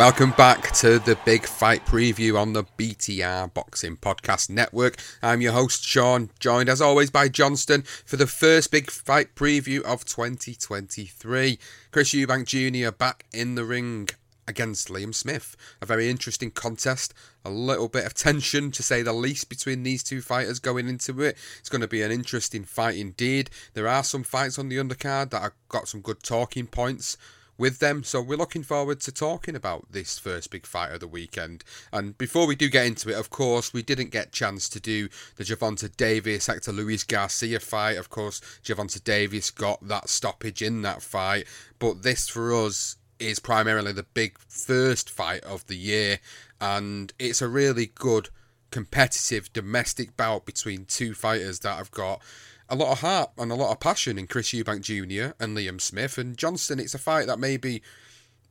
Welcome back to the Big Fight Preview on the BTR Boxing Podcast Network. I'm your host, Sean, joined as always by Johnston for the first Big Fight Preview of 2023. Chris Eubank Jr. back in the ring against Liam Smith. A very interesting contest, a little bit of tension to say the least between these two fighters going into it. It's going to be an interesting fight indeed. There are some fights on the undercard that have got some good talking points with them. So we're looking forward to talking about this first big fight of the weekend. And before we do get into it, of course, we didn't get chance to do the Gervonta Davis Hector Luis Garcia fight. Of course, Gervonta Davis got that stoppage in that fight, but this for us is primarily the big first fight of the year, and it's a really good competitive domestic bout between two fighters that have got a lot of heart and a lot of passion in Chris Eubank Jr. and Liam Smith and Johnston. It's a fight that maybe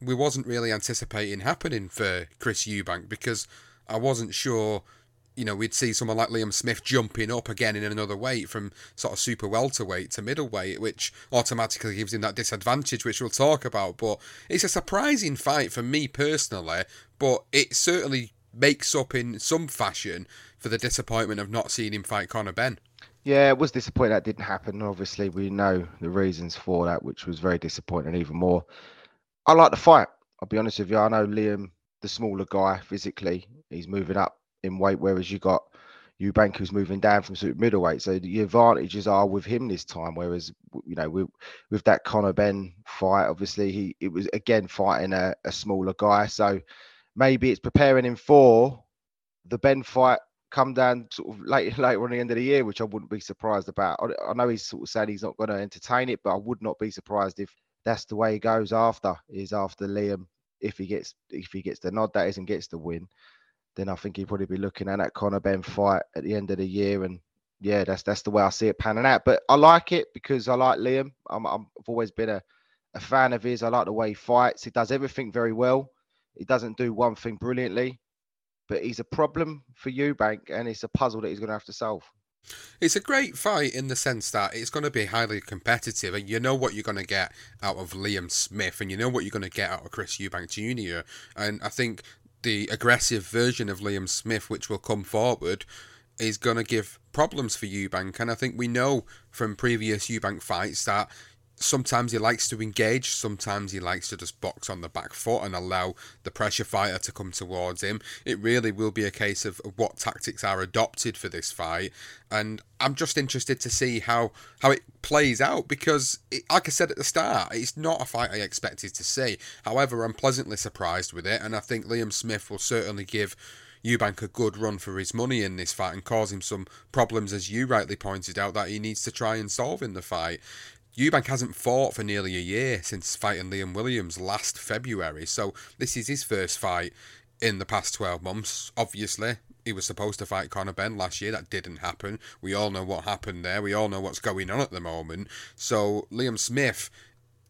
we wasn't really anticipating happening for Chris Eubank because I wasn't sure, you know, we'd see someone like Liam Smith jumping up again in another weight from sort of super welterweight to middleweight, which automatically gives him that disadvantage, which we'll talk about. But it's a surprising fight for me personally, but it certainly makes up in some fashion for the disappointment of not seeing him fight Conor Benn. Yeah, it was disappointing that didn't happen. Obviously, we know the reasons for that, which was very disappointing even more. I like the fight. I'll be honest with you. I know Liam, the smaller guy physically, he's moving up in weight, whereas you got Eubank who's moving down from super middleweight. So the advantages are with him this time. Whereas you know with with that Conor Benn fight, obviously he it was again fighting a, a smaller guy. So maybe it's preparing him for the Benn fight come down sort of later later on the end of the year, which I wouldn't be surprised about. I, I know he's sort of saying he's not going to entertain it, but I would not be surprised if that's the way he goes after is after Liam. If he gets if he gets the nod, that is, and gets the win, then I think he'd probably be looking at that Conor Benn fight at the end of the year. And yeah, that's that's the way I see it panning out. But I like it because I like Liam. I'm I've always been a, a fan of his. I like the way he fights. He does everything very well. He doesn't do one thing brilliantly but he's a problem for Eubank, and it's a puzzle that he's going to have to solve. It's a great fight in the sense that it's going to be highly competitive, and you know what you're going to get out of Liam Smith, and you know what you're going to get out of Chris Eubank Jr. And I think the aggressive version of Liam Smith, which will come forward, is going to give problems for Eubank. And I think we know from previous Eubank fights that sometimes he likes to engage, sometimes he likes to just box on the back foot and allow the pressure fighter to come towards him. It really will be a case of what tactics are adopted for this fight, and I'm just interested to see how how it plays out because, it, like I said at the start, it's not a fight I expected to see. However, I'm pleasantly surprised with it, and I think Liam Smith will certainly give Eubank a good run for his money in this fight and cause him some problems, as you rightly pointed out, that he needs to try and solve in the fight. Eubank hasn't fought for nearly a year since fighting Liam Williams last February, so this is his first fight in the past 12 months. Obviously, he was supposed to fight Conor Benn last year. That didn't happen. We all know what happened there. We all know what's going on at the moment. So, Liam Smith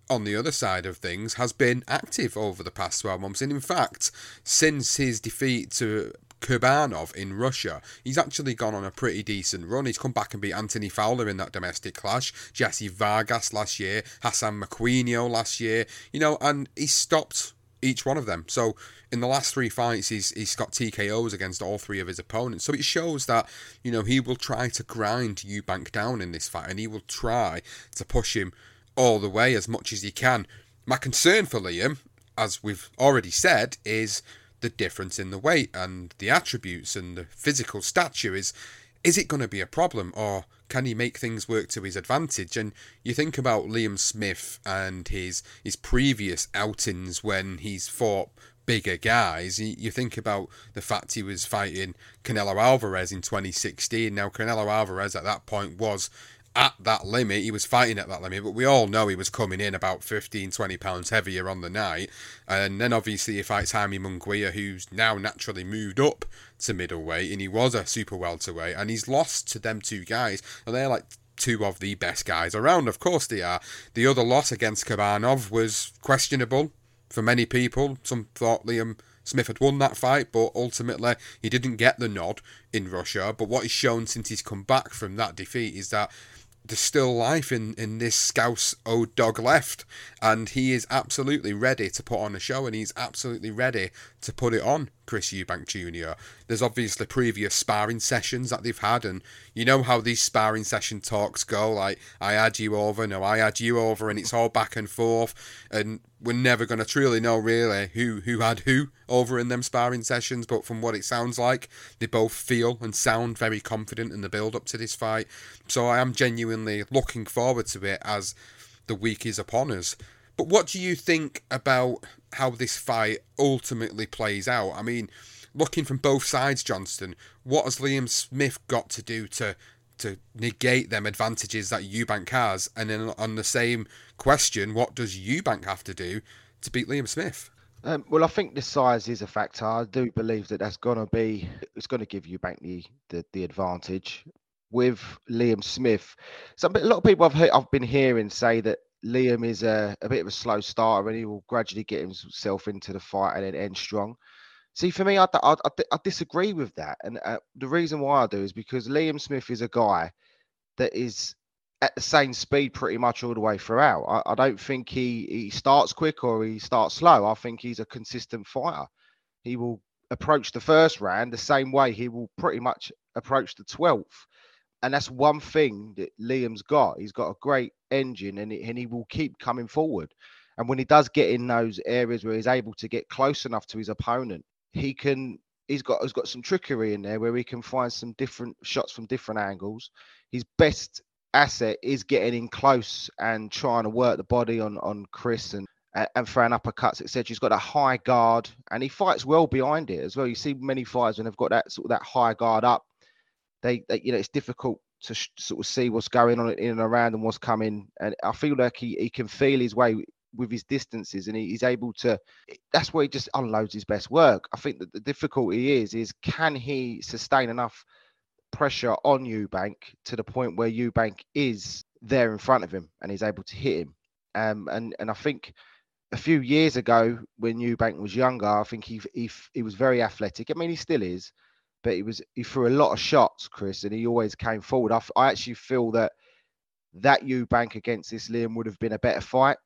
on the other side of things, has been active over the past 12 months. And in fact, since his defeat to Kurbanov in Russia, he's actually gone on a pretty decent run. He's come back and beat Anthony Fowler in that domestic clash, Jessie Vargas last year, Hassan Mwakinyo last year, you know, and he stopped each one of them. So in the last three fights, he's he's got TKOs against all three of his opponents. So it shows that you know he will try to grind Eubank down in this fight, and he will try to push him all the way as much as he can. My concern for Liam, as we've already said, is the difference in the weight and the attributes and the physical stature. Is is it going to be a problem or can he make things work to his advantage? And you think about Liam Smith and his his previous outings when he's fought bigger guys. You think about the fact he was fighting Canelo Alvarez in 2016. Now Canelo Alvarez at that point was at that limit. He was fighting at that limit, but we all know he was coming in about 15, 20 pounds heavier on the night. And then obviously he fights Jaime Munguia, who's now naturally moved up to middleweight, and he was a super welterweight, and he's lost to them two guys, and they're like two of the best guys around. Of course they are. The other loss against Kurbanov was questionable for many people. Some thought Liam Smith had won that fight, but ultimately he didn't get the nod in Russia. But what he's shown since he's come back from that defeat is that there's still life in, in this Scouse old dog left, and he is absolutely ready to put on a show, and he's absolutely ready to put it on Chris Eubank Jr. There's obviously previous sparring sessions that they've had, and you know how these sparring session talks go. Like I had you over, no, I had you over, and it's all back and forth, and we're never going to truly know really who who had who over in them sparring sessions. But from what it sounds like, they both feel and sound very confident in the build up to this fight. So I am genuinely looking forward to it as the week is upon us. But what do you think about how this fight ultimately plays out? I mean, looking from both sides, Johnston, what has Liam Smith got to do to to negate them advantages that Eubank has? And then on the same question, what does Eubank have to do to beat Liam Smith? Um, well, I think the size is a factor. I do believe that that's going to be it's going to give Eubank the, the the advantage with Liam Smith. Some a lot of people I've heard, I've been hearing say that Liam is a, a bit of a slow starter and he will gradually get himself into the fight and then end strong. See, for me, I, I, I, I disagree with that. And uh, the reason why I do is because Liam Smith is a guy that is at the same speed pretty much all the way throughout. I, I don't think he, he starts quick or he starts slow. I think he's a consistent fighter. He will approach the first round the same way he will pretty much approach the 12th and that's one thing that Liam's got. He's got a great engine, and he, and he will keep coming forward. And when he does get in those areas where he's able to get close enough to his opponent, he can. He's got he's got some trickery in there where he can find some different shots from different angles. His best asset is getting in close and trying to work the body on on Chris and and throwing uppercuts, etc. He's got a high guard and he fights well behind it as well. You see many fighters when they've got that sort of that high guard up, they, they you know, it's difficult to sh- sort of see what's going on in and around and what's coming. And I feel like he, he can feel his way with his distances and he, he's able to that's where he just unloads his best work. I think that the difficulty is is can he sustain enough pressure on Eubank to the point where Eubank is there in front of him and he's able to hit him. Um, and and I think a few years ago when Eubank was younger, I think he he he was very athletic. I mean, he still is, but he was he threw a lot of shots, Chris, and he always came forward. I, I actually feel that that Eubank against this Liam would have been a better fight.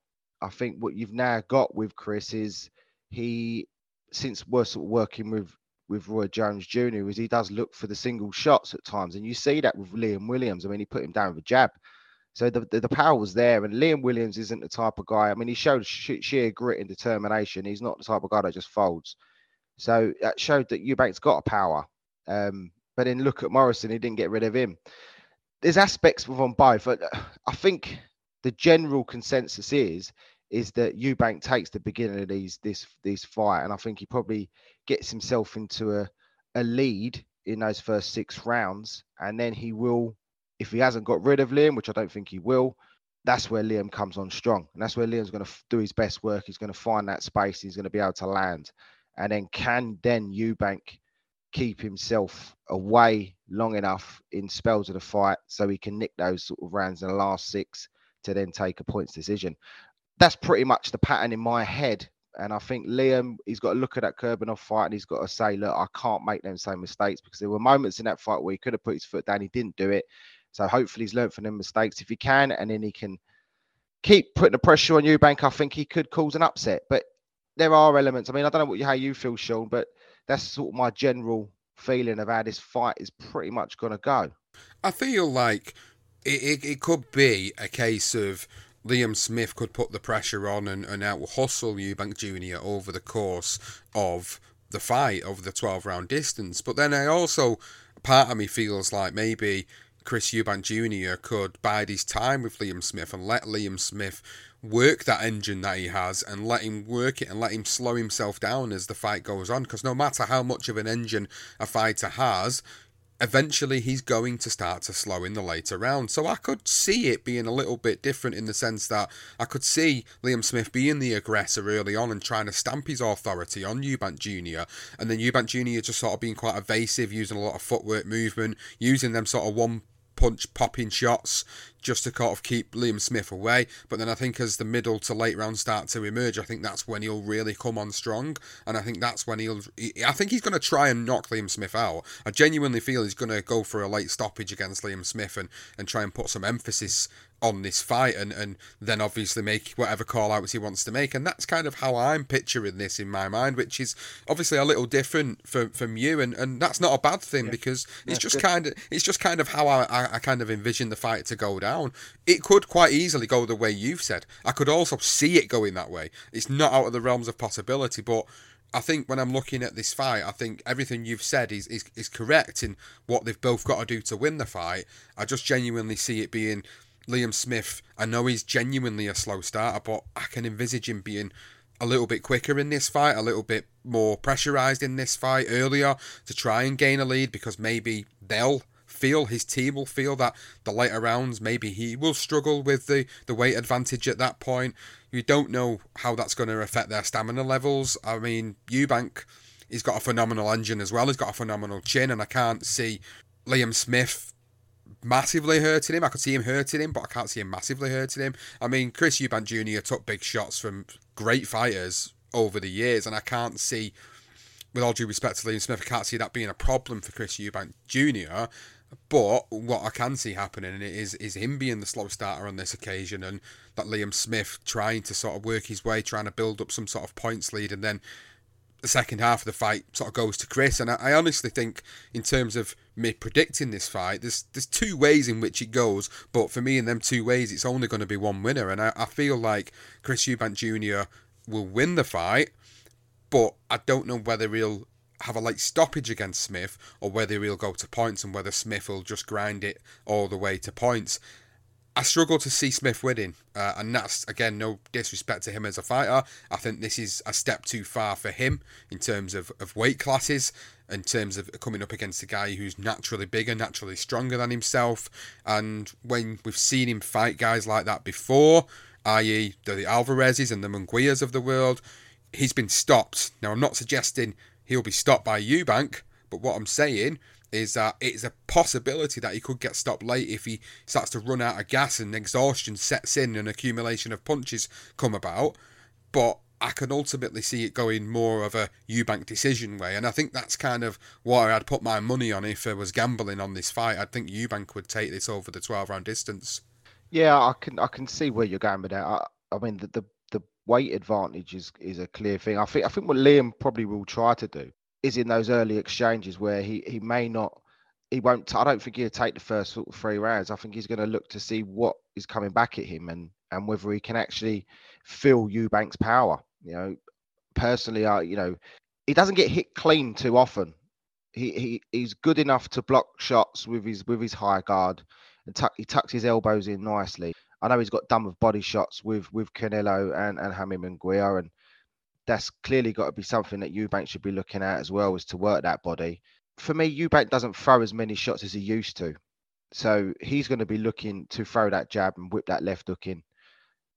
I think what you've now got with Chris is he, since we're sort of working with with Roy Jones Jr., is he does look for the single shots at times, and you see that with Liam Williams. I mean, he put him down with a jab. So the, the, the, power was there, and Liam Williams isn't the type of guy. I mean, he showed sheer grit and determination. He's not the type of guy that just folds. So that showed that Eubank's got a power. Um, but then look at Morrison, he didn't get rid of him. There's aspects of on both. But I think the general consensus is is that Eubank takes the beginning of these this this fight, and I think he probably gets himself into a a lead in those first six rounds, and then he will, if he hasn't got rid of Liam, which I don't think he will, that's where Liam comes on strong, and that's where Liam's going to do his best work. He's going to find that space. He's going to be able to land, and then can then Eubank keep himself away long enough in spells of the fight so he can nick those sort of rounds in the last six to then take a points decision. That's pretty much the pattern in my head. And I think Liam, he's got to look at that Kurbanov fight and he's got to say, look, I can't make them same mistakes because there were moments in that fight where he could have put his foot down. He didn't do it. So hopefully he's learned from them mistakes if he can, and then he can keep putting the pressure on Eubank. I think he could cause an upset. But there are elements. I mean, I don't know what how you feel, Sean, but that's sort of my general feeling of how this fight is pretty much going to go. I feel like it, it, it, could be a case of Liam Smith could put the pressure on and, and out hustle Eubank Jr. over the course of the fight, over the 12 round distance. But then I also, part of me feels like maybe Chris Eubank Jr. could bide his time with Liam Smith and let Liam Smith work that engine that he has and let him work it and let him slow himself down as the fight goes on. Because no matter how much of an engine a fighter has, eventually he's going to start to slow in the later round. So I could see it being a little bit different in the sense that I could see Liam Smith being the aggressor early on and trying to stamp his authority on Eubank Jr. And then Eubank Jr. just sort of being quite evasive, using a lot of footwork movement, using them sort of one punch popping shots just to kind of keep Liam Smith away. But then I think as the middle to late rounds start to emerge, I think that's when he'll really come on strong. And I think that's when he'll. I think he's going to try and knock Liam Smith out. I genuinely feel he's going to go for a late stoppage against Liam Smith and, and try and put some emphasis on this fight and, and then obviously make whatever call outs he wants to make. And that's kind of how I'm picturing this in my mind, which is obviously a little different from, from you. And, and that's not a bad thing yeah. because it's just good. kind of it's just kind of how I, I, I kind of envision the fight to go down. It could quite easily go the way you've said. I could also see it going that way. It's not out of the realms of possibility, but I think when I'm looking at this fight, I think everything you've said is, is, is correct in what they've both got to do to win the fight. I just genuinely see it being Liam Smith, I know he's genuinely a slow starter, but I can envisage him being a little bit quicker in this fight, a little bit more pressurized in this fight earlier to try and gain a lead because maybe they'll feel his team will feel that the later rounds maybe he will struggle with the the weight advantage at that point. You don't know how that's going to affect their stamina levels. I mean, Eubank, he's got a phenomenal engine as well. He's got a phenomenal chin, and I can't see Liam Smith massively hurting him. I could see him hurting him, but I can't see him massively hurting him. I mean, Chris Eubank Jr. took big shots from great fighters over the years, and I can't see, with all due respect to Liam Smith, I can't see that being a problem for Chris Eubank Jr. But what I can see happening is is him being the slow starter on this occasion, and that Liam Smith trying to sort of work his way, trying to build up some sort of points lead, and then the second half of the fight sort of goes to Chris. And I, I, honestly think, in terms of me predicting this fight, there's there's two ways in which it goes. But for me, in them two ways, it's only going to be one winner. And I, I feel like Chris Eubank Jr. will win the fight, but I don't know whether he'll have a late stoppage against Smith or whether he'll go to points and whether Smith will just grind it all the way to points. I struggle to see Smith winning, uh, and that's again no disrespect to him as a fighter. I think this is a step too far for him in terms of, of weight classes, in terms of coming up against a guy who's naturally bigger, naturally stronger than himself. And when we've seen him fight guys like that before, i.e., the Alvarezes and the Munguias of the world, he's been stopped. Now, I'm not suggesting he'll be stopped by Eubank, but what I'm saying is that it's a possibility that he could get stopped late if he starts to run out of gas and exhaustion sets in and accumulation of punches come about. But I can ultimately see it going more of a Eubank decision way, and I think that's kind of what I'd put my money on if I was gambling on this fight. I'd think Eubank would take this over the twelve round distance. Yeah, I can I can see where you're going with that. I, I mean the the weight advantage is is a clear thing. I think I think what Liam probably will try to do is in those early exchanges where he he may not he won't I don't think he'll take the first sort of three rounds. I think he's going to look to see what is coming back at him and and whether he can actually feel Eubank's power. You know, personally, I you know he doesn't get hit clean too often. He he he's good enough to block shots with his with his high guard and tuck, he tucks his elbows in nicely. I know he's got done with body shots with with Canelo and and Jaime Munguia and that's clearly got to be something that Eubank should be looking at as well, is to work that body. for me, Eubank doesn't throw as many shots as he used to. So he's going to be looking to throw that jab and whip that left hook in.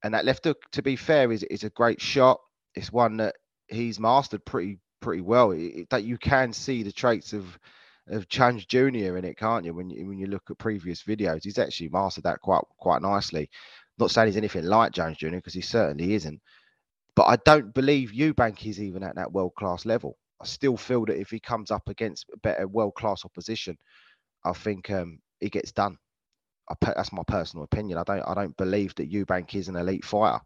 And that left hook, to be fair, is is a great shot. It's one that he's mastered pretty pretty well. It, that you can see the traits of of Jones Jr. in it, can't you? When you when you look at previous videos, he's actually mastered that quite quite nicely. Not saying he's anything like Jones Jr. because he certainly isn't, but I don't believe Eubank is even at that world class level. I still feel that if he comes up against better world class opposition, I think um, he gets done. I, that's my personal opinion. I don't I don't believe that Eubank is an elite fighter.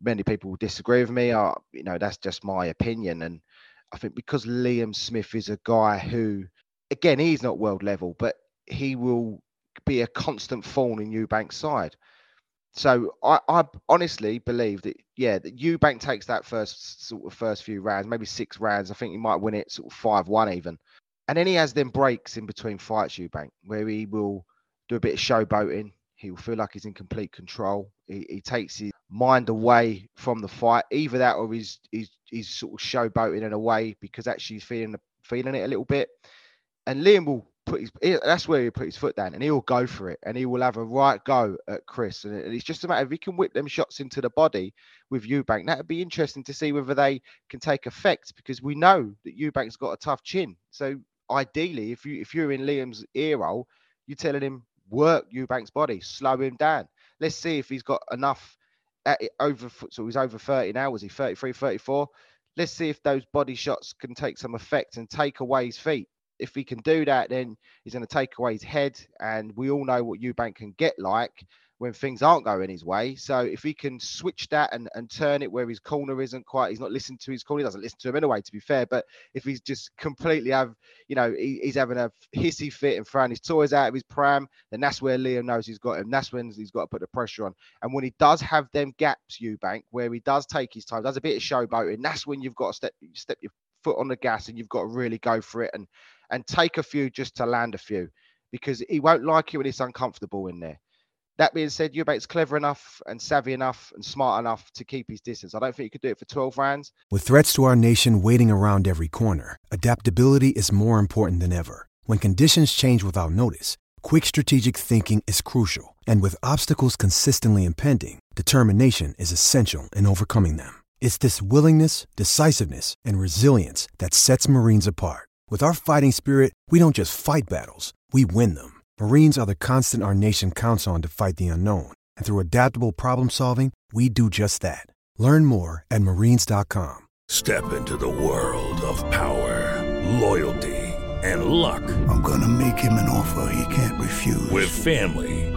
Many people will disagree with me. I, you know, that's just my opinion. And I think because Liam Smith is a guy who, again, he's not world level, but he will be a constant thorn in Eubank's side. So I, I honestly believe that yeah, that Eubank takes that first sort of first few rounds, maybe six rounds. I think he might win it sort of five one even, and then he has them breaks in between fights. Eubank where he will do a bit of showboating. He will feel like he's in complete control. He, he takes his mind away from the fight, either that or he's he's, he's sort of showboating in a way because actually he's feeling feeling it a little bit. And Liam will put his that's where he put his foot down and he'll go for it and he will have a right go at Chris. And it's just a matter if he can whip them shots into the body with Eubank that would be interesting to see whether they can take effect because we know that Eubank's got a tough chin. So ideally if you if you're in Liam's ear roll you're telling him work Eubank's body slow him down. Let's see if he's got enough it over so he's over 30 now was he 33 34 let's see if those body shots can take some effect and take away his feet if he can do that, then he's going to take away his head. And we all know what Eubank can get like when things aren't going his way. So if he can switch that and, and turn it where his corner isn't quite, he's not listening to his corner. He doesn't listen to him anyway, to be fair. But if he's just completely have, you know, he, he's having a hissy fit and throwing his toys out of his pram, then that's where Liam knows he's got him. That's when he's got to put the pressure on. And when he does have them gaps, Eubank, where he does take his time, does a bit of showboating, that's when you've got to step step your foot on the gas and you've got to really go for it and and take a few just to land a few because he won't like it when it's uncomfortable in there. That being said, Eubank's clever enough and savvy enough and smart enough to keep his distance. I don't think he could do it for 12 rounds. With threats to our nation waiting around every corner, adaptability is more important than ever. When conditions change without notice, quick strategic thinking is crucial. And with obstacles consistently impending, determination is essential in overcoming them. It's this willingness, decisiveness, and resilience that sets Marines apart. With our fighting spirit, we don't just fight battles, we win them. Marines are the constant our nation counts on to fight the unknown. And through adaptable problem solving, we do just that. Learn more at marines.com. Step into the world of power, loyalty, and luck. I'm going to make him an offer he can't refuse. With family,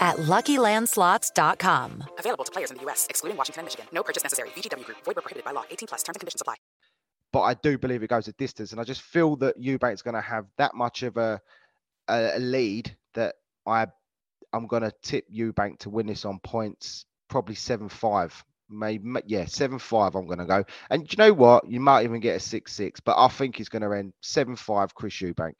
at LuckyLandSlots.com. Available to players in the U.S., excluding Washington and Michigan. No purchase necessary. VGW Group. Void where prohibited by law. 18 plus. Terms and conditions apply. But I do believe it goes a distance, and I just feel that Eubank's going to have that much of a, a, a lead that I I'm going to tip Eubank to win this on points, probably seven five. Maybe yeah, seven five. I'm going to go, and you know what? You might even get a six six, but I think he's going to end seven five. Chris Eubank.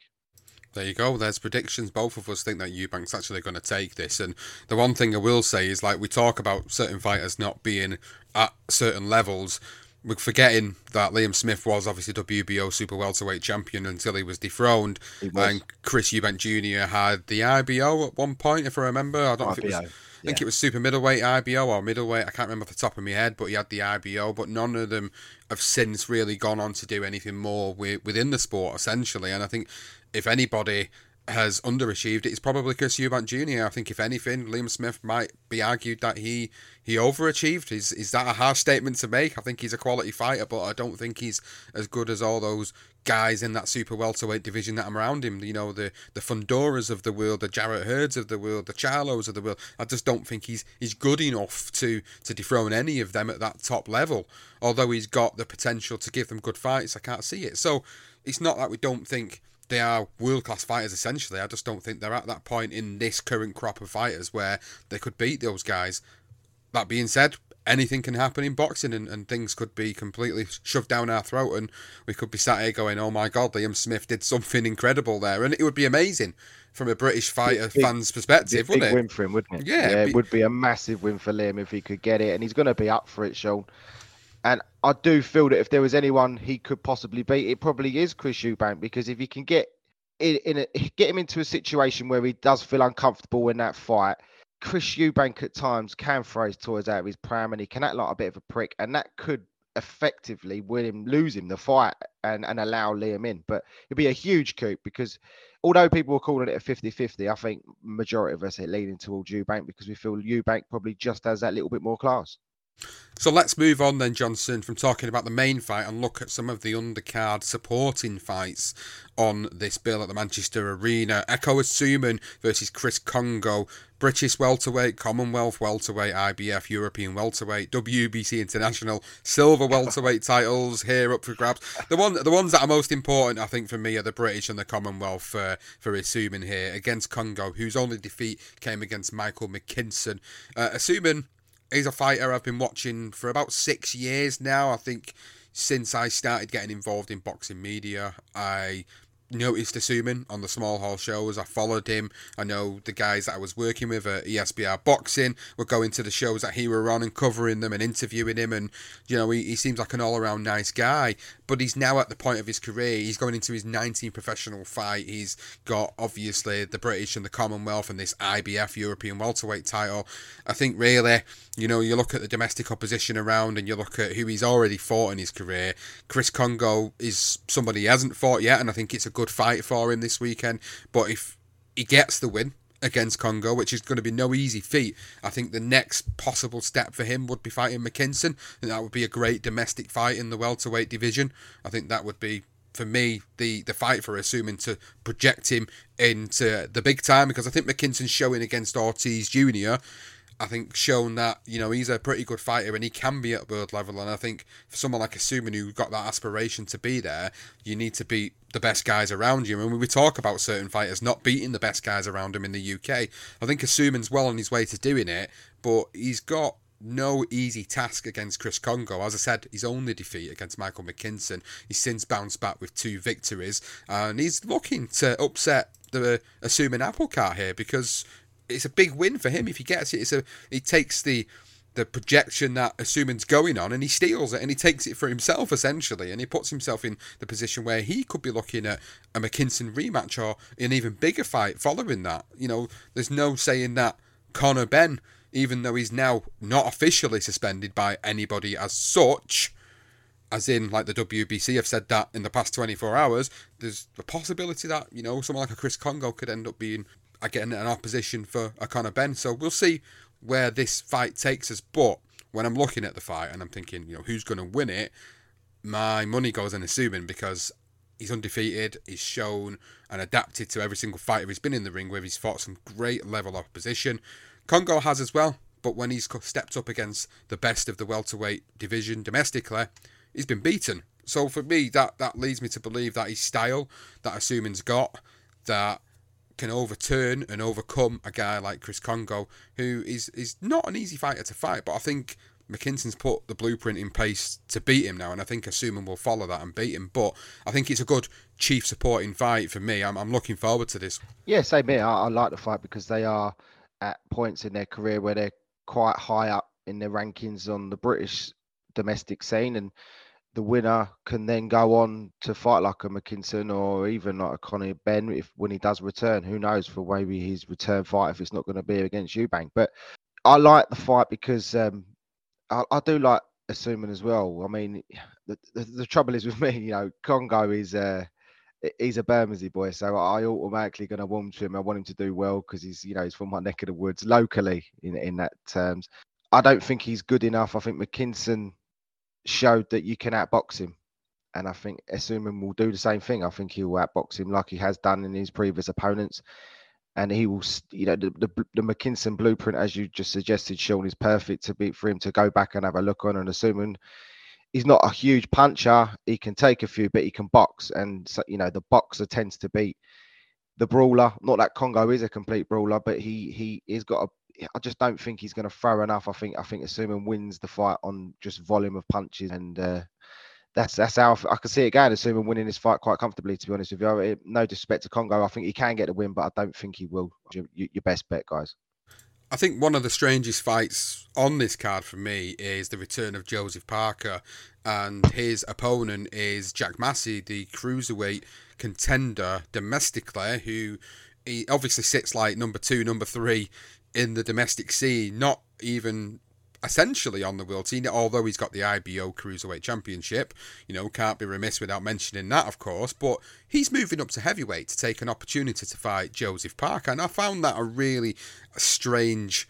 There you go. There's predictions. Both of us think that Eubank's actually going to take this. And the one thing I will say is, like, we talk about certain fighters not being at certain levels. We're forgetting that Liam Smith was obviously WBO super welterweight champion until he was dethroned. Was. And Chris Eubank Jr. had the IBO at one point, if I remember. I don't know if it was. I think it was super middleweight IBO or middleweight. I can't remember off the top of my head, but he had the IBO. But none of them have since really gone on to do anything more with, within the sport, essentially. And I think if anybody has underachieved, it's probably Chris Eubank Jr. I think, if anything, Liam Smith might be argued that he he overachieved. Is is that a harsh statement to make? I think he's a quality fighter, but I don't think he's as good as all those guys in that super welterweight division that I'm around him. You know, the the Fundoras of the world, the Jarrett Hurds of the world, the Charlos of the world. I just don't think he's he's good enough to to dethrone any of them at that top level. Although he's got the potential to give them good fights, I can't see it. So it's not like we don't think they are world class fighters essentially. I just don't think they're at that point in this current crop of fighters where they could beat those guys. That being said, anything can happen in boxing and, and things could be completely shoved down our throat and we could be sat here going, Oh my god, Liam Smith did something incredible there and it would be amazing from a British fighter big, fan's perspective, wouldn't it? win for him, wouldn't it? Yeah, yeah it would be a massive win for Liam if he could get it and he's gonna be up for it, Sean. And I do feel that if there was anyone he could possibly beat, it probably is Chris Eubank because if he can get in, in a, get him into a situation where he does feel uncomfortable in that fight, Chris Eubank at times can throw his toys out of his pram and he can act like a bit of a prick, and that could effectively win him, lose him the fight and, and allow Liam in. But it'd be a huge coup because although people were calling it a 50 50, I think majority of us are leaning towards Eubank because we feel Eubank probably just has that little bit more class. So let's move on then, Johnson, from talking about the main fight and look at some of the undercard supporting fights on this bill at the Manchester Arena. Ekow Essuman versus Chris Kongo, British welterweight, Commonwealth welterweight, IBF European welterweight, WBC International silver welterweight titles here up for grabs. The one, the ones that are most important, I think, for me are the British and the Commonwealth for for Essuman here against Kongo, whose only defeat came against Michael McKinson. Uh, he's a fighter I've been watching for about six years now. I think since I started getting involved in boxing media, I noticed Essuman on the small hall shows. I followed him. I know the guys that I was working with at ESBR Boxing were going to the shows that he were on and covering them and interviewing him. And, you know, he, he seems like an all around nice guy. But he's now at the point of his career. He's going into his 19th professional fight. He's got, obviously, the British and the Commonwealth and this IBF European welterweight title. I think, really, you know, you look at the domestic opposition around and you look at who he's already fought in his career. Chris Kongo is somebody he hasn't fought yet, and I think it's a good fight for him this weekend. But if he gets the win against Kongo, which is going to be no easy feat, I think the next possible step for him would be fighting McKinson, and that would be a great domestic fight in the welterweight division. I think that would be for me the the fight for Essuman to project him into the big time because I think McKinson's showing against Ortiz Jr. I think shown that you know he's a pretty good fighter and he can be at world level. And I think for someone like Essuman who got that aspiration to be there, you need to beat the best guys around you. And when we talk about certain fighters not beating the best guys around him in the UK, I think Essuman's well on his way to doing it, but he's got no easy task against Chris Kongo. As I said, his only defeat against Michael McKinson. He's since bounced back with two victories, and he's looking to upset the Essuman apple cart here because it's a big win for him if he gets it. It's a he takes the the projection that Essuman's going on and he steals it and he takes it for himself essentially and he puts himself in the position where he could be looking at a McKinson rematch or an even bigger fight following that. You know, there's no saying that Conor Benn, even though he's now not officially suspended by anybody as such, as in like the WBC have said that in the past 24 hours, there's a possibility that, you know, someone like a Chris Kongo could end up being again an opposition for Conor Benn. So we'll see where this fight takes us. But when I'm looking at the fight and I'm thinking, you know, who's going to win it, my money goes on Essuman because he's undefeated, he's shown and adapted to every single fighter he's been in the ring with. He's fought some great level opposition. Kongo has as well, but when he's stepped up against the best of the welterweight division domestically, he's been beaten. So for me, that that leads me to believe that his style that Essuman's got, that can overturn and overcome a guy like Chris Kongo, who is is not an easy fighter to fight. But I think McKinson's put the blueprint in place to beat him now, and I think Essuman will follow that and beat him. But I think it's a good chief supporting fight for me. I'm, I'm looking forward to this. Yeah, same here. I, I like the fight because they are at points in their career where they're quite high up in their rankings on the British domestic scene, and the winner can then go on to fight like a McKinson or even like a Conor Benn if when he does return. Who knows for maybe his return fight if it's not going to be against Eubank. But I like the fight because um, I, I, do like Essuman as well. I mean, the, the, the, trouble is with me, you know, Kongo is a he's a Bermondsey boy, so I automatically going to warm to him. I want him to do well because he's, you know, he's from my neck of the woods locally in in that terms. I don't think he's good enough. I think McKinson showed that you can outbox him, and I think Essuman will do the same thing. I think he will outbox him like he has done in his previous opponents, and he will, you know, the the, the McKinson blueprint, as you just suggested, Sean, is perfect to be for him to go back and have a look on. And Essuman he's not a huge puncher. He can take a few, but he can box, and so, you know the boxer tends to beat the brawler. Not that Kongo is a complete brawler, but he he he's got a. I just don't think he's going to throw enough. I think I think Essuman wins the fight on just volume of punches, and uh, that's that's how I can see it going. Essuman winning this fight quite comfortably. To be honest with you, no disrespect to Kongo, I think he can get the win, but I don't think he will. Your, your best bet, guys. I think one of the strangest fights on this card for me is the return of Joseph Parker, and his opponent is Jack Massey, the cruiserweight contender domestically, who he obviously sits like number two, number three in the domestic scene, not even essentially on the world scene, although he's got the IBO Cruiserweight Championship. You know, can't be remiss without mentioning that, of course. But he's moving up to heavyweight to take an opportunity to fight Joseph Parker. And I found that a really strange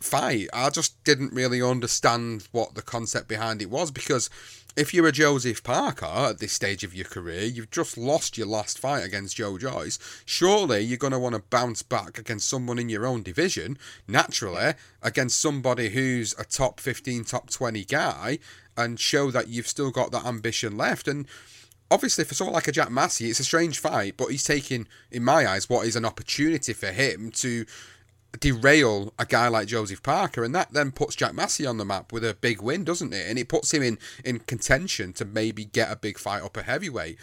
fight. I just didn't really understand what the concept behind it was because if you're a Joseph Parker at this stage of your career, you've just lost your last fight against Joe Joyce. Surely you're going to want to bounce back against someone in your own division, naturally, against somebody who's a top 15, top 20 guy, and show that you've still got that ambition left. And obviously, for someone like a Jack Massey, it's a strange fight, but he's taking, in my eyes, what is an opportunity for him to derail a guy like Joseph Parker, and that then puts Jack Massey on the map with a big win, doesn't it? And it puts him in in contention to maybe get a big fight up a heavyweight.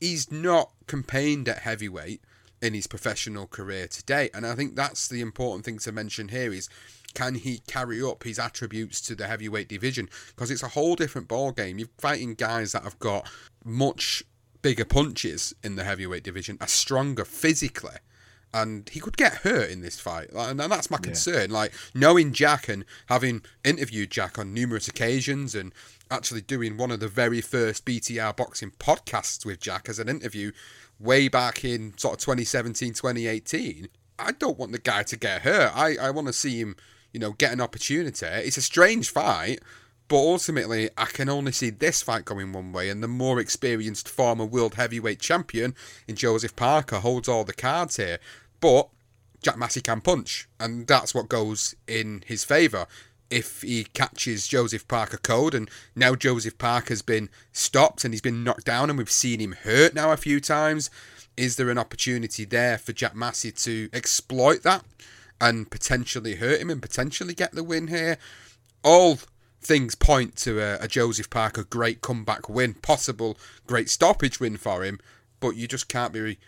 He's not campaigned at heavyweight in his professional career to date, and I think that's the important thing to mention here is can he carry up his attributes to the heavyweight division because it's a whole different ball game. You're fighting guys that have got much bigger punches in the heavyweight division, are stronger physically and he could get hurt in this fight, and that's my concern. Yeah. Like knowing Jack and having interviewed Jack on numerous occasions, and actually doing one of the very first BTR boxing podcasts with Jack as an interview way back in sort of 2017, 2018. I don't want the guy to get hurt. I, I want to see him, you know, get an opportunity. It's a strange fight, but ultimately, I can only see this fight going one way, and the more experienced former world heavyweight champion in Joseph Parker holds all the cards here. But Jack Massey can punch, and that's what goes in his favour. If he catches Joseph Parker cold, and now Joseph Parker's been stopped and he's been knocked down, and we've seen him hurt now a few times, is there an opportunity there for Jack Massey to exploit that and potentially hurt him and potentially get the win here? All things point to a, a, Joseph Parker great comeback win, possible great stoppage win for him, but you just can't be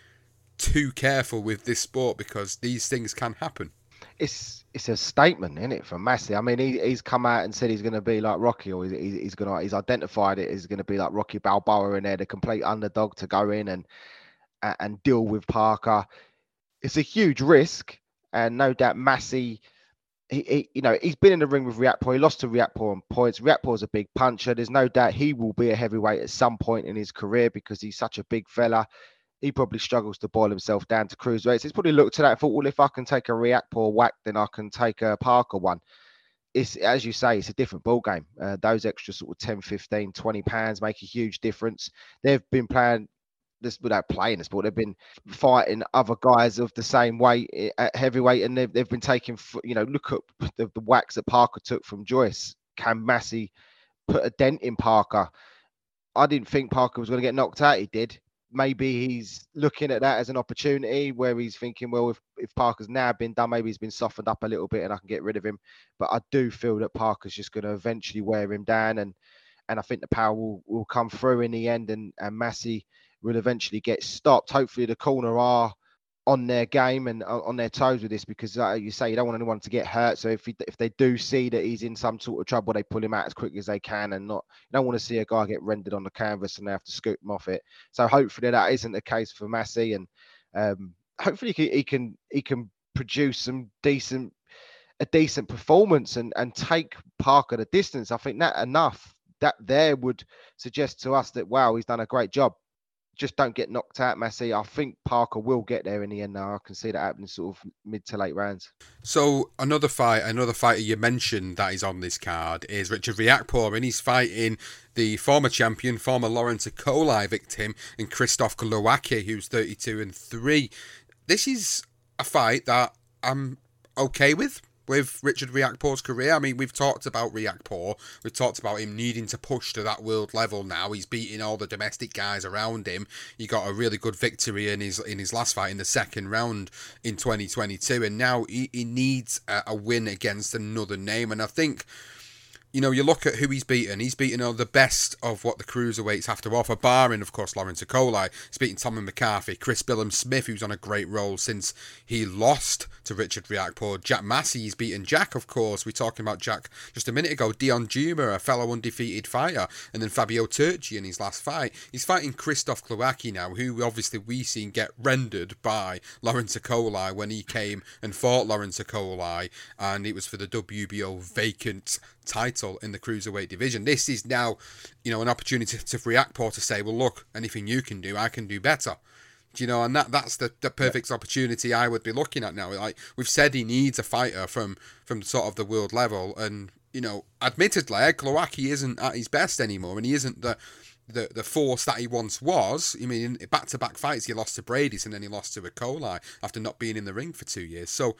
too careful with this sport because these things can happen. It's it's a statement, isn't it, from Massey? I mean, he, he's come out and said he's going to be like Rocky, or he's, he's going to he's identified it as going to be like Rocky Balboa in there, the complete underdog to go in and and deal with Parker. It's a huge risk, and no doubt Massey he, he, you know, he's been in the ring with Riakporhe. He lost to Riakporhe on points. Riakporhe's a big puncher. There's no doubt he will be a heavyweight at some point in his career because he's such a big fella. He probably struggles to boil himself down to cruiserweights. He's probably looked at that and thought, well, if I can take a Riakporhe whack, then I can take a Parker one. It's as you say, it's a different ball game. Uh, those extra sort of 10, 15, 20 pounds make a huge difference. They've been playing this without playing the sport. They've been fighting other guys of the same weight eh, at heavyweight, and they've, they've been taking, you know, look at the, the whacks that Parker took from Joyce. Can Massey put a dent in Parker? I didn't think Parker was going to get knocked out. He did. Maybe he's looking at that as an opportunity where he's thinking, well, if, if Parker's now been done, maybe he's been softened up a little bit and I can get rid of him. But I do feel that Parker's just going to eventually wear him down and and I think the power will, will come through in the end and, and Massey will eventually get stopped. Hopefully, the corner are on their game and on their toes with this because uh, you say you don't want anyone to get hurt. So if he, if they do see that he's in some sort of trouble, they pull him out as quick as they can and not you don't want to see a guy get rendered on the canvas and they have to scoop him off it. So hopefully that isn't the case for Massey and um, hopefully he can, he can he can produce some decent a decent performance and and take Parker the distance. I think that enough that there would suggest to us that wow he's done a great job just don't get knocked out, Massey. I think Parker will get there in the end now. I can see that happening sort of mid to late rounds. So another fight, another fighter you mentioned that is on this card is Richard Riakporhe, and he's fighting the former champion, former Lawrence Okolie victim, and Krzysztof Glowacki, who's 32 and 3. This is a fight that I'm okay with with Richard Riakporhe's career. I mean, we've talked about Riakporhe. We've talked about him needing to push to that world level now. He's beating all the domestic guys around him. He got a really good victory in his in his last fight in the second round in 2022, and now he, he needs a, a win against another name. And I think you know, you look at who he's beaten. He's beaten all the best of what the cruiserweights have to offer, barring, of course, Lawrence Okolie. He's beaten Tommy McCarthy, Chris Billam-Smith, who's on a great roll since he lost to Richard Riakporhe. Jack Massey, he's beaten Jack, of course. We are talking about Jack just a minute ago. Deion Jumah, a fellow undefeated fighter, and then Fabio Turchi in his last fight. He's fighting Krzysztof Glowacki now, who obviously we've seen get rendered by Lawrence Okolie when he came and fought Lawrence Okolie, and it was for the WBO vacant title in the cruiserweight division. This is now, you know, an opportunity to Riakporhe to say, well, look, anything you can do, I can do better. Do you know, and that that's the, the perfect yeah. opportunity I would be looking at now. Like we've said, he needs a fighter from from sort of the world level, and you know, admittedly, Glowacki isn't at his best anymore, and he isn't the the the force that he once was. I mean, back to back fights, he lost to Briedis and then he lost to Okolie after not being in the ring for two years. So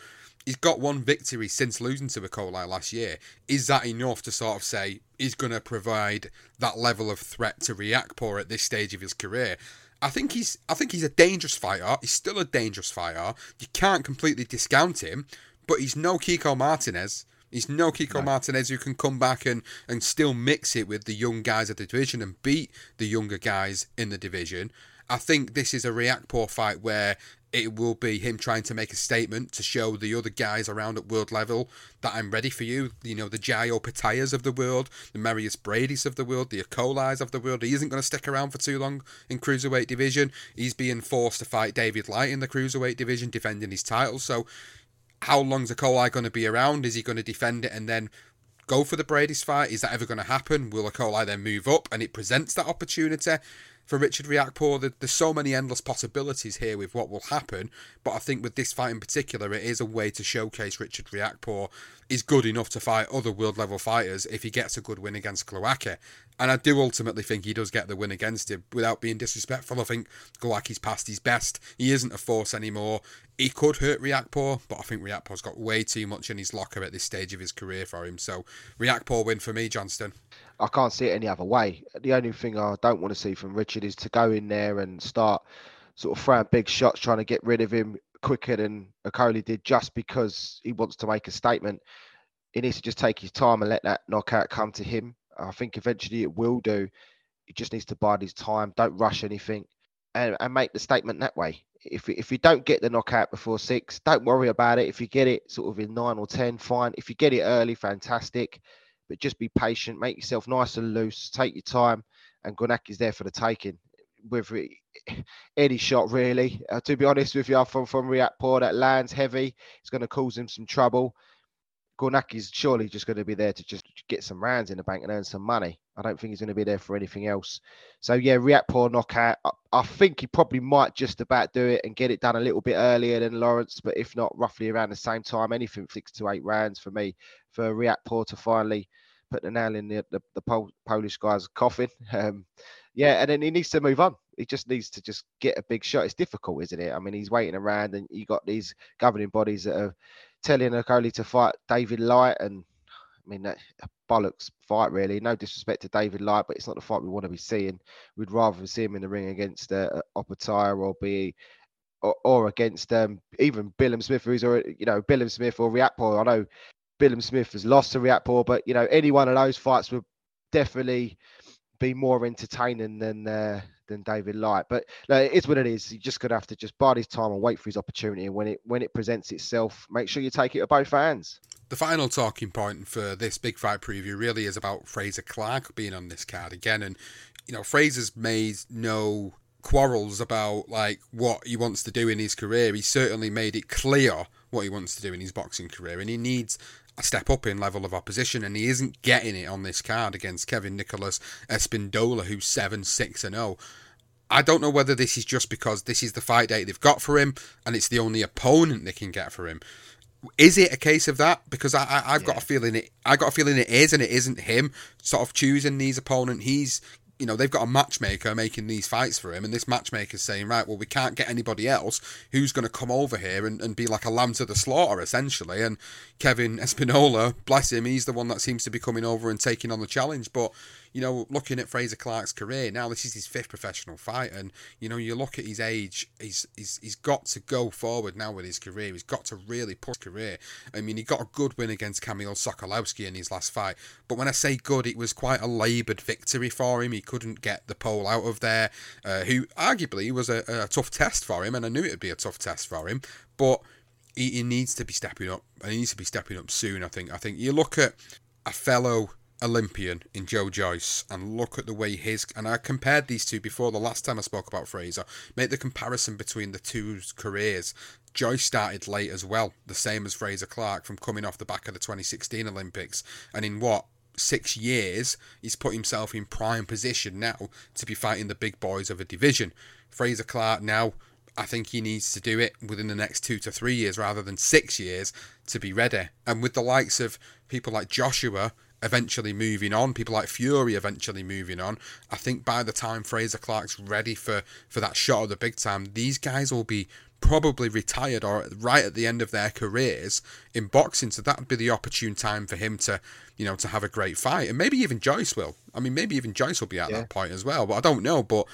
he's got one victory since losing to Okolie last year. Is that enough to sort of say he's going to provide that level of threat to Riakporhe at this stage of his career? I think he's I think he's a dangerous fighter. He's still a dangerous fighter. You can't completely discount him, but he's no Kiko Martinez. He's no Kiko no. Martinez who can come back and, and still mix it with the young guys of the division and beat the younger guys in the division. I think this is a Riakporhe fight where it will be him trying to make a statement to show the other guys around at world level that I'm ready for you. You know, the Jai Opetaias of the world, the Mairis Briedis of the world, the Okolies of the world. He isn't going to stick around for too long in cruiserweight division. He's being forced to fight David Light in the cruiserweight division, defending his title. So, how long's Okolie going to be around? Is he going to defend it and then go for the Briedis fight? Is that ever going to happen? Will Okolie then move up and it presents that opportunity? For Richard Riakporhe. There's so many endless possibilities here with what will happen, but I think with this fight in particular, it is a way to showcase Richard Riakporhe is good enough to fight other world level fighters if he gets a good win against Glowacki. And I do ultimately think he does get the win against him without being disrespectful. I think Glowacki's past his best. He isn't a force anymore. He could hurt Riakporhe, but I think Riakporhe's got way too much in his locker at this stage of his career for him. So Riakporhe win for me, Johnston. I can't see it any other way. The only thing I don't want to see from Richard is to go in there and start sort of throwing big shots, trying to get rid of him quicker than Okolie did, just because he wants to make a statement. He needs to just take his time and let that knockout come to him. I think eventually it will do. He just needs to bide his time. Don't rush anything, and, and make the statement that way. If if you don't get the knockout before six, don't worry about it. If you get it sort of in nine or ten, fine. If you get it early, fantastic but just be patient, make yourself nice and loose, take your time, and is there for the taking. With any shot, really, uh, to be honest with you, from from Riakporhe that lands heavy, it's going to cause him some trouble. is surely just going to be there to just get some rounds in the bank and earn some money. I don't think he's going to be there for anything else. So yeah, Riakporhe knockout. I, I, think he probably might just about do it and get it done a little bit earlier than Lawrence, but if not, roughly around the same time. Anything six to eight rounds for me for Riakporhe to finally put the nail in the the, the Pol- Polish guy's coffin. Um, yeah, and then he needs to move on. He just needs to just get a big shot. It's difficult, isn't it? I mean, he's waiting around, and you got these governing bodies that are telling Okolie to fight David Light, and I mean, that bollocks fight really. No disrespect to David Light, but it's not the fight we want to be seeing. We'd rather see him in the ring against uh, Opetaia or be or, or against um, even Billam-Smith, who's already, you know, Billam-Smith or Riakporhe. I know Billam-Smith has lost to Riakporhe, but you know any one of those fights would definitely be more entertaining than uh, than David Light. But no, it is what it is. You just gonna have to just bide his time and wait for his opportunity. And when it when it presents itself, make sure you take it to both hands. The final talking point for this big fight preview really is about Fraser Clark being on this card again, and you know Fraser's made no quarrels about like what he wants to do in his career. He certainly made it clear what he wants to do in his boxing career, and he needs a step up in level of opposition, and he isn't getting it on this card against Kevin Nicholas Espindola, who's 7 6 and 0. I don't know whether this is just because this is the fight date they've got for him and it's the only opponent they can get for him. Is it a case of that? Because I, I have yeah. got a feeling it. I got a feeling it is, and it isn't him sort of choosing these opponent. He's you know, they've got a matchmaker making these fights for him, and this matchmaker's saying, right, well, we can't get anybody else who's going to come over here and, and be like a lamb to the slaughter, essentially. And Kevin Espindola, bless him, he's the one that seems to be coming over and taking on the challenge. But you know, looking at Fraser Clark's career now, this is his fifth professional fight, and you know, you look at his age, he's he's he's got to go forward now with his career. He's got to really push his career. I mean, he got a good win against Kamil Sokolowski in his last fight, but when I say good, it was quite a laboured victory for him. He couldn't get the pole out of there, uh, who arguably was a, a tough test for him, and I knew it'd be a tough test for him, but. He, he needs to be stepping up, and he needs to be stepping up soon. I think. I think you look at a fellow Olympian in Joe Joyce and look at the way his and I compared these two before the last time I spoke about Fraser. Make the comparison between the two careers. Joyce started late as well, the same as Fraser Clark from coming off the back of the 2016 Olympics, and in what six years he's put himself in prime position now to be fighting the big boys of a division. Fraser Clark now I think he needs to do it within the next two to three years rather than six years to be ready. And with the likes of people like Joshua eventually moving on, people like Fury eventually moving on. I think by the time Fraser Clark's ready for, for that shot of the big time, these guys will be probably retired or right at the end of their careers in boxing. So that would be the opportune time for him to, you know, to have a great fight. And maybe even Joyce will. I mean, maybe even Joyce will be at yeah. that point as well. But I don't know. But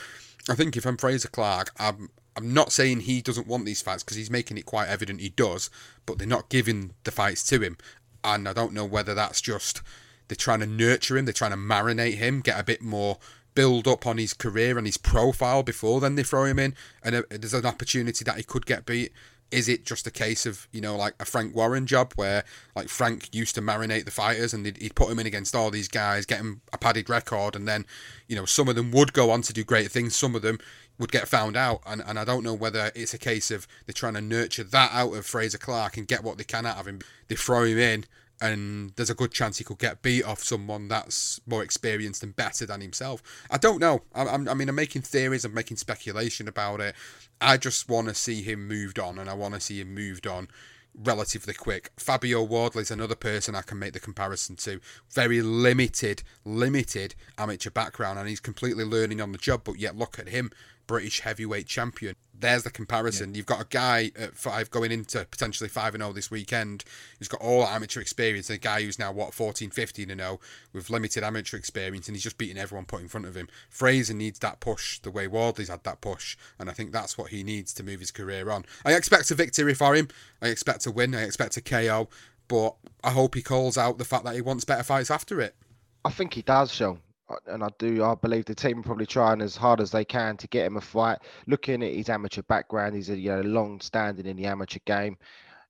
I think if I'm Fraser Clark, I'm I'm not saying he doesn't want these fights because he's making it quite evident he does, but they're not giving the fights to him. And I don't know whether that's just they're trying to nurture him. They're trying to marinate him, get a bit more build up on his career and his profile before then they throw him in. And uh, there's an opportunity that he could get beat. Is it just a case of you know like a Frank Warren job where like Frank used to marinate the fighters and he'd, put him in against all these guys, get him a padded record, and then you know some of them would go on to do great things, some of them would get found out, and, and I don't know whether it's a case of they're trying to nurture that out of Fraser Clark and get what they can out of him. They throw him in and there's a good chance he could get beat off someone that's more experienced and better than himself. I don't know. I, I'm, I mean, I'm making theories, I'm making speculation about it. I just want to see him moved on, and I want to see him moved on relatively quick. Fabio Wardley is another person I can make the comparison to. Very limited, limited amateur background, and he's completely learning on the job. But yet, look at him, British heavyweight champion there's the comparison. Yeah. You've got a guy at five going into potentially five and zero oh this weekend who's got all amateur experience, and a guy who's now what 14, 15 and 0 with limited amateur experience, and he's just beating everyone put in front of him. Fraser needs that push the way Wardley's had that push, and I think that's what he needs to move his career on. I expect a victory for him. I expect a win. I expect a KO, but I hope he calls out the fact that he wants better fights after it. I think he does, Sean and I do, I believe the team are probably trying as hard as they can to get him a fight. Looking at his amateur background, he's a you know long standing in the amateur game,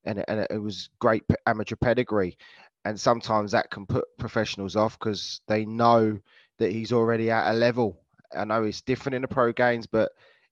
and and it was great amateur pedigree. And sometimes that can put professionals off because they know that he's already at a level. I know it's different in the pro games, but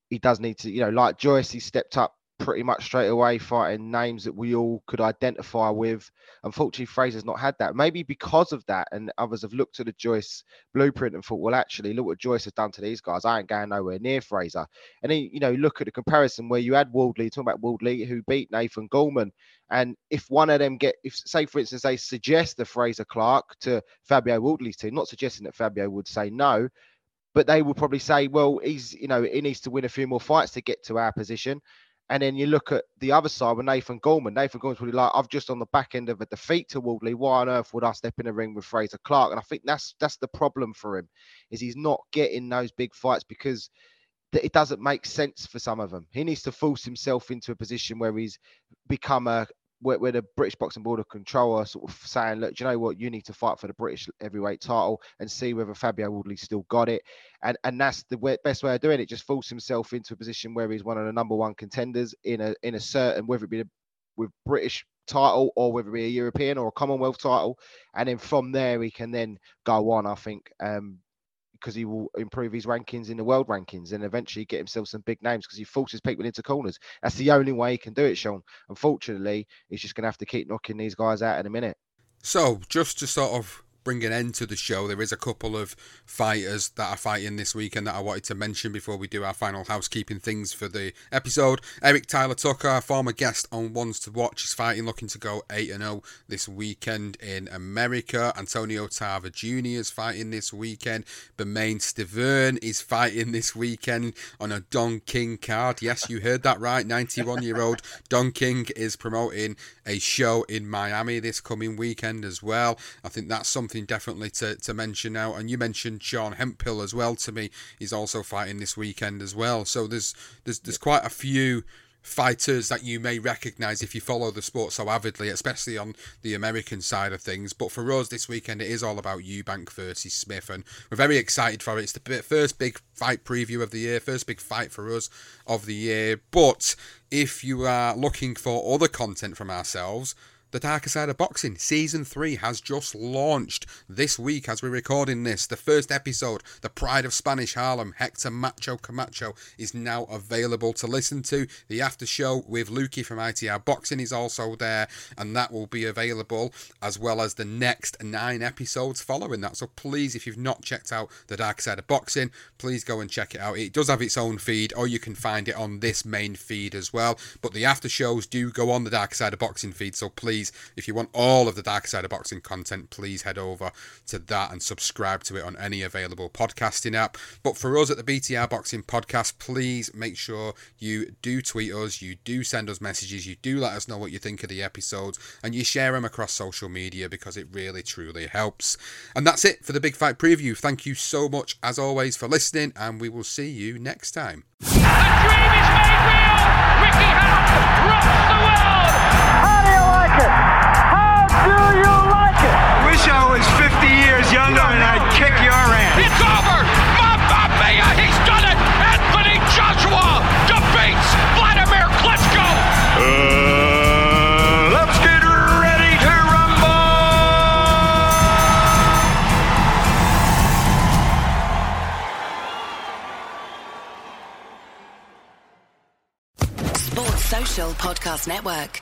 he does need to, you know, like Joyce, he stepped up pretty much straight away fighting names that we all could identify with. Unfortunately, Fraser's not had that. Maybe because of that, and others have looked at the Joyce blueprint and thought, well, actually, look what Joyce has done to these guys. I ain't going nowhere near Fraser. And then, you know, look at the comparison where you had Wardley, talking about Wardley, who beat Nathan Gorman. And if one of them get, if say for instance they suggest the Fraser Clark to Fabio Wardley's team, not suggesting that Fabio would say no, but they would probably say, well, he's you know he needs to win a few more fights to get to our position. And then you look at the other side with Nathan Gorman. Nathan Gorman's probably like, I've just on the back end of a defeat to Wardley. Why on earth would I step in the ring with Fraser Clark? And I think that's that's the problem for him, is he's not getting those big fights because it doesn't make sense for some of them. He needs to force himself into a position where he's become a, where, where, the British Boxing Board of Control are sort of saying, look, do you know what? You need to fight for the British heavyweight title and see whether Fabio Wardley still got it. And and that's the way, best way of doing it. Just force himself into a position where he's one of the number one contenders in a in a certain, whether it be with British title or whether it be a European or a Commonwealth title. And then from there, he can then go on, I think, um, because he will improve his rankings in the world rankings and eventually get himself some big names because he forces people into corners. That's the only way he can do it, Sean. Unfortunately, he's just going to have to keep knocking these guys out in a minute. So, just to sort of bring an end to the show, there is a couple of fighters that are fighting this weekend that I wanted to mention before we do our final housekeeping things for the episode. Eric Tyler Tucker, former guest on Ones to Watch, is fighting, looking to go 8 0 this weekend in America. Antonio Tarver Jr. is fighting this weekend. Bermane Stiverne is fighting this weekend on a Don King card. Yes, you heard that right. 91 year old Don King is promoting a show in Miami this coming weekend as well. I think that's something definitely to, to mention now. And you mentioned Sean Hemphill as well to me. He's also fighting this weekend as well. So there's there's there's quite a few fighters that you may recognize if you follow the sport so avidly, especially on the American side of things. But for us this weekend, it is all about Eubank versus Smith, and we're very excited for it. It's the first big fight preview of the year, first big fight for us of the year. But if you are looking for other content from ourselves, the Darker Side of Boxing Season 3 has just launched this week as we're recording this. The first episode, The Pride of Spanish Harlem, Hector Macho Camacho, is now available to listen to. The after show with Lukey from ITR Boxing is also there, and that will be available as well as the next nine episodes following that. So please, if you've not checked out The Darker Side of Boxing, please go and check it out. It does have its own feed, or you can find it on this main feed as well. But the after shows do go on the Darker Side of Boxing feed, so please please, if you want all of the Dark Side of Boxing content, please head over to that and subscribe to it on any available podcasting app. But for us at the BTR Boxing Podcast, please make sure you do tweet us, you do send us messages, you do let us know what you think of the episodes, and you share them across social media because it really truly helps. And that's it for the Big Fight Preview. Thank you so much, as always, for listening, and we will see you next time. Dream is made real! Ricky Hatton rocks the world! How do you like it? How do you like it? Wish I was 50 years younger and I'd kick your ass. It's over! Mamma Mia! He's done it! Anthony Joshua defeats Vladimir Klitschko! Uh, let's get ready to rumble! Sports Social Podcast Network.